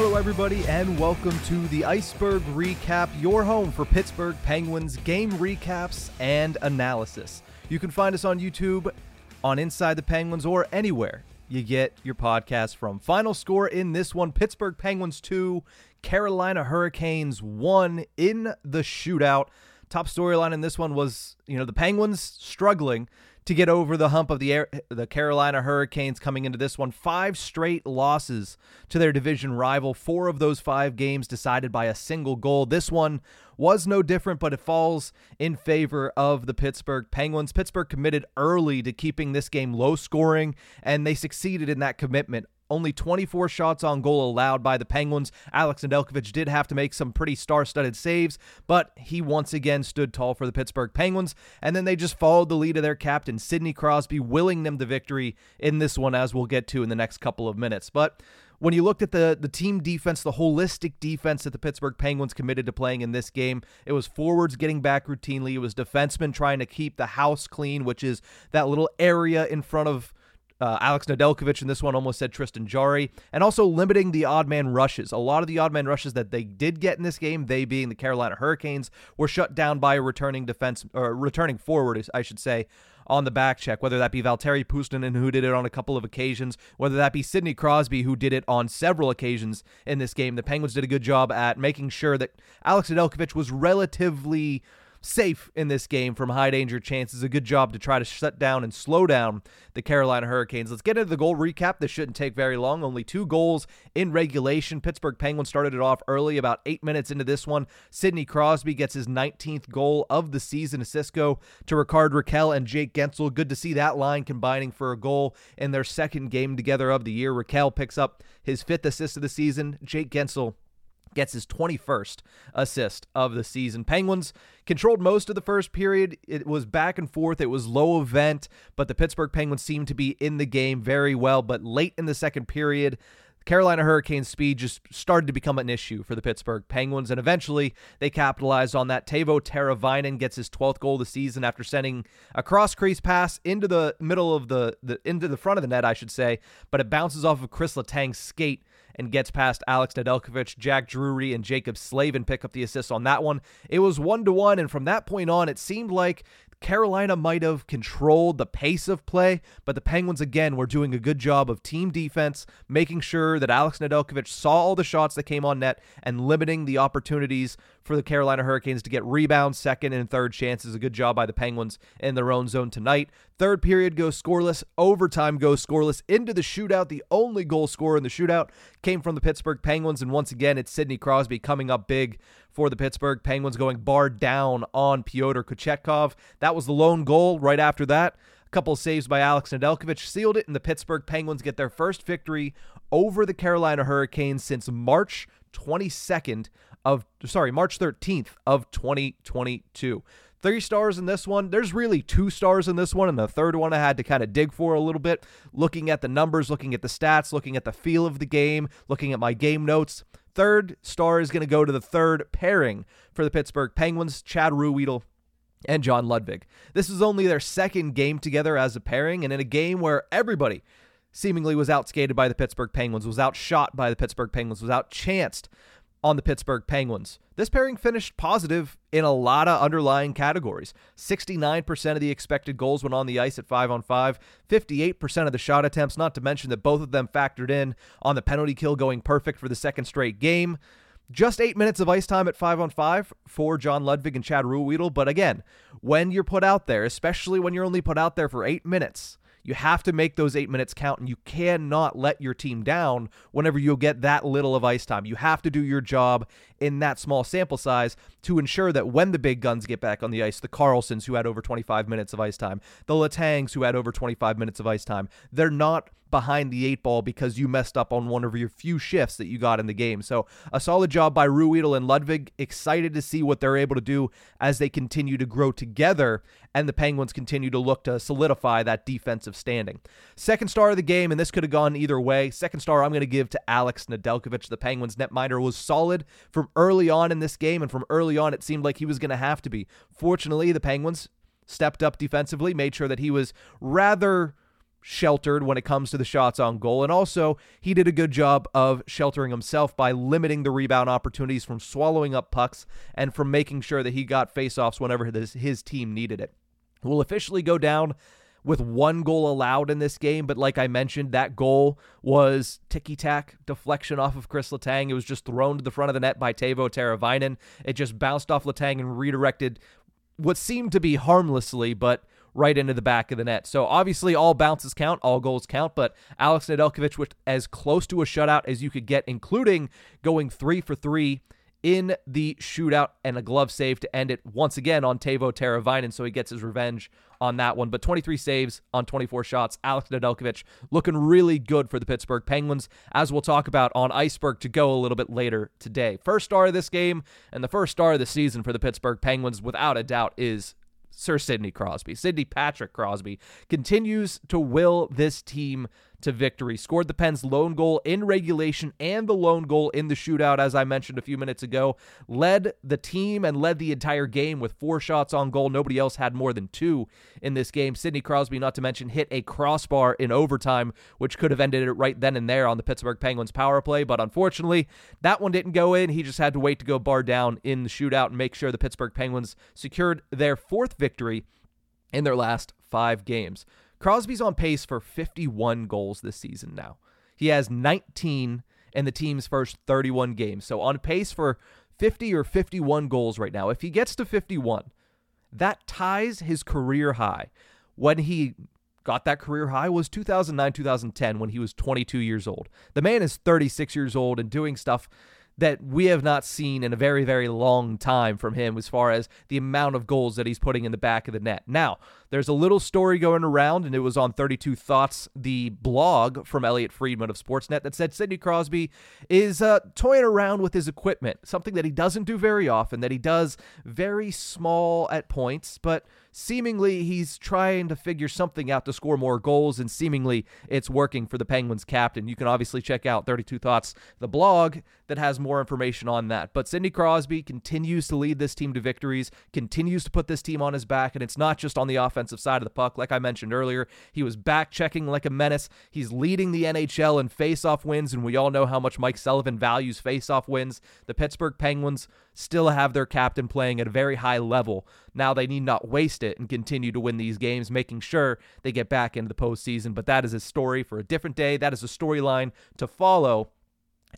Hello, everybody, and welcome to the Ice-Burgh Recap, your home for Pittsburgh Penguins game recaps and analysis. You can find us on YouTube, on Inside the Penguins, or anywhere you get your podcast from. Final score in this one Pittsburgh Penguins 2, Carolina Hurricanes 1 in the shootout. Top storyline in this one was, you know, the Penguins struggling to get over the hump of the Air, the Carolina Hurricanes coming into this one. Five straight losses to their division rival. Four of those five games decided by a single goal. This one was no different, but it falls in favor of the Pittsburgh Penguins. Pittsburgh committed early to keeping this game low scoring, and they succeeded in that commitment only 24 shots on goal allowed by the Penguins. Alex Nedeljkovic did have to make some pretty star studded saves, but he once again stood tall for the Pittsburgh Penguins. And then they just followed the lead of their captain, Sidney Crosby, willing them the victory in this one, as we'll get to in the next couple of minutes. But when you looked at the the team defense, the holistic defense that the Pittsburgh Penguins committed to playing in this game, it was forwards getting back routinely. It was defensemen trying to keep the house clean, which is that little area in front of uh, Alex Nedeljkovic in this one almost said Tristan Jarry, and also limiting the odd man rushes. A lot of the odd man rushes that they did get in this game, they being the Carolina Hurricanes, were shut down by a returning defense or returning forward, I should say, on the back check, whether that be Valtteri Puustinen, who did it on a couple of occasions, whether that be Sidney Crosby, who did it on several occasions in this game. The Penguins did a good job at making sure that Alex Nedeljkovic was relatively safe in this game from high danger chances. A good job to try to shut down and slow down the Carolina Hurricanes. Let's get into the goal recap. This shouldn't take very long. Only two goals in regulation. Pittsburgh Penguins started it off early, about eight minutes into this one. Sidney Crosby gets his 19th goal of the season. Cisco to Rickard Rakell and Jake Guentzel. Good to see that line combining for a goal in their second game together of the year. Raquel picks up his fifth assist of the season. Jake Guentzel gets his 21st assist of the season. Penguins controlled most of the first period. It was back and forth. It was low event, but the Pittsburgh Penguins seemed to be in the game very well. But late in the second period, Carolina Hurricanes speed just started to become an issue for the Pittsburgh Penguins, and eventually they capitalized on that. Teuvo Teravainen gets his 12th goal of the season after sending a cross crease pass into the middle of the, the into the front of the net, I should say, but it bounces off of Chris Letang's skate and gets past Alex Nedeljkovic. Jack Drury and Jaccob Slavin pick up the assist on that one. It was one to one, and from that point on, it seemed like Carolina might have controlled the pace of play, but the Penguins again were doing a good job of team defense, making sure that Alex Nedeljkovic saw all the shots that came on net and limiting the opportunities for the Carolina Hurricanes to get rebounds, second and third chances. A good job by the Penguins in their own zone tonight. Third period goes scoreless, overtime goes scoreless into the shootout. The only goal scorer in the shootout came from the Pittsburgh Penguins, and once again, it's Sidney Crosby coming up big for the Pittsburgh Penguins, going bar down on Pyotr Kochetkov. That was the lone goal. Right after that, a couple saves by Alex Nedeljkovic sealed it, and the Pittsburgh Penguins get their first victory over the Carolina Hurricanes since March 22nd of sorry, March 13th of 2022. Three stars in this one. There's really two stars in this one, and the third one I had to kind of dig for a little bit. Looking at the numbers, looking at the stats, looking at the feel of the game, looking at my game notes. Third star is going to go to the third pairing for the Pittsburgh Penguins, Chad Ruhwedel and John Ludwig. This is only their second game together as a pairing, and in a game where everybody seemingly was outskated by the Pittsburgh Penguins, was outshot by the Pittsburgh Penguins, was outchanced on the Pittsburgh Penguins. This pairing finished positive in a lot of underlying categories. 69% of the expected goals went on the ice at 5 on 5, 58% of the shot attempts, not to mention that both of them factored in on the penalty kill going perfect for the second straight game. Just eight minutes of ice time at five on five for John Ludwig and Chad Ruhwedel. But again, when you're put out there, especially when you're only put out there for eight minutes, You have to make those eight minutes count, and you cannot let your team down whenever you get that little of ice time. You have to do your job in that small sample size to ensure that when the big guns get back on the ice, the Karlssons, who had over 25 minutes of ice time, the Letangs, who had over 25 minutes of ice time, they're not behind the eight ball because you messed up on one of your few shifts that you got in the game. So a solid job by Ruhwedel and Ludwig. Excited to see what they're able to do as they continue to grow together and the Penguins continue to look to solidify that defensive standing. Second star of the game, and this could have gone either way. Second star I'm going to give to Alex Nedeljkovic. The Penguins netminder was solid from early on in this game, and from early on it seemed like he was going to have to be. Fortunately, the Penguins stepped up defensively, made sure that he was rather sheltered when it comes to the shots on goal. And also, he did a good job of sheltering himself by limiting the rebound opportunities from swallowing up pucks and from making sure that he got faceoffs whenever his, his team needed it. Will officially go down with one goal allowed in this game, but like I mentioned, that goal was ticky tack deflection off of Chris Letang. It was just thrown to the front of the net by Teuvo Teravainen. It just bounced off Letang and redirected what seemed to be harmlessly, but right into the back of the net. So obviously, all bounces count, all goals count. But Alex Nedeljkovic was as close to a shutout as you could get, including going three for three in the shootout and a glove save to end it once again on Teuvo Teravainen, so he gets his revenge on that one. But 23 saves on 24 shots. Alex Nedeljkovic looking really good for the Pittsburgh Penguins, as we'll talk about on Ice-Burgh to go a little bit later today. First star of this game and the first star of the season for the Pittsburgh Penguins, without a doubt, is Sir Sidney Crosby. Sidney Patrick Crosby continues to will this team to victory. Scored the Pens' lone goal in regulation and the lone goal in the shootout, as I mentioned a few minutes ago. Led the team and led the entire game with four shots on goal. Nobody else had more than two in this game. Sidney Crosby, not to mention, hit a crossbar in overtime, which could have ended it right then and there on the Pittsburgh Penguins power play. But unfortunately, that one didn't go in. He just had to wait to go bar down in the shootout and make sure the Pittsburgh Penguins secured their fourth victory in their last five games. Crosby's on pace for 51 goals this season now. He has 19 in the team's first 31 games. So on pace for 50 or 51 goals right now. If he gets to 51, that ties his career high. When he got that career high was 2009 2010 when he was 22 years old. The man is 36 years old and doing stuff that we have not seen in a very, very long time from him as far as the amount of goals that he's putting in the back of the net. Now, there's a little story going around, and it was on 32 Thoughts, the blog from Elliotte Friedman of Sportsnet, that said Sidney Crosby is uh, toying around with his equipment, something that he doesn't do very often, that he does very small at points, but seemingly he's trying to figure something out to score more goals, and seemingly it's working for the Penguins captain. You can obviously check out 32 Thoughts, the blog that has more information on that. But Sidney Crosby continues to lead this team to victories, continues to put this team on his back, and it's not just on the offensive side of the puck. Like I mentioned earlier, he was back checking like a menace. He's leading the NHL in faceoff wins, and we all know how much Mike Sullivan values faceoff wins. The Pittsburgh Penguins still have their captain playing at a very high level. Now they need not waste it and continue to win these games, making sure they get back into the postseason. But that is a story for a different day. That is a storyline to follow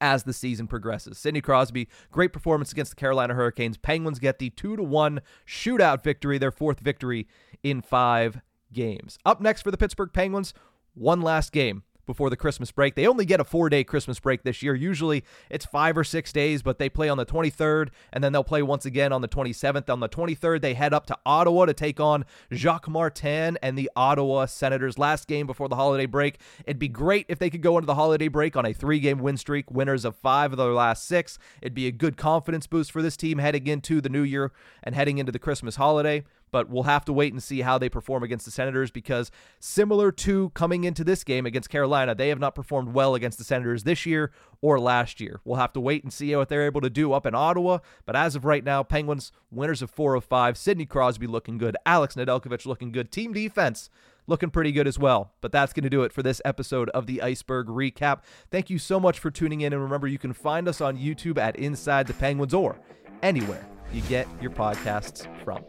as the season progresses. Sidney Crosby, great performance against the Carolina Hurricanes. Penguins get the 2 to 1 shootout victory, their fourth victory in 5 games. Up next for the Pittsburgh Penguins, one last game before the Christmas break. They only get a four day Christmas break this year. Usually it's five or six days, but they play on the 23rd and then they'll play once again on the 27th. On the 23rd, they head up to Ottawa to take on Jacques Martin and the Ottawa Senators. Last game before the holiday break. It'd be great if they could go into the holiday break on a three game win streak, winners of five of their last six. It'd be a good confidence boost for this team heading into the new year and heading into the Christmas holiday but we'll have to wait and see how they perform against the Senators because similar to coming into this game against Carolina, they have not performed well against the Senators this year or last year. We'll have to wait and see what they're able to do up in Ottawa, but as of right now, Penguins winners of 4 of 5, Sidney Crosby looking good, Alex Nedeljkovic looking good, team defense looking pretty good as well. But that's going to do it for this episode of the Ice-Burgh Recap. Thank you so much for tuning in and remember you can find us on YouTube at Inside the Penguins or anywhere you get your podcasts from.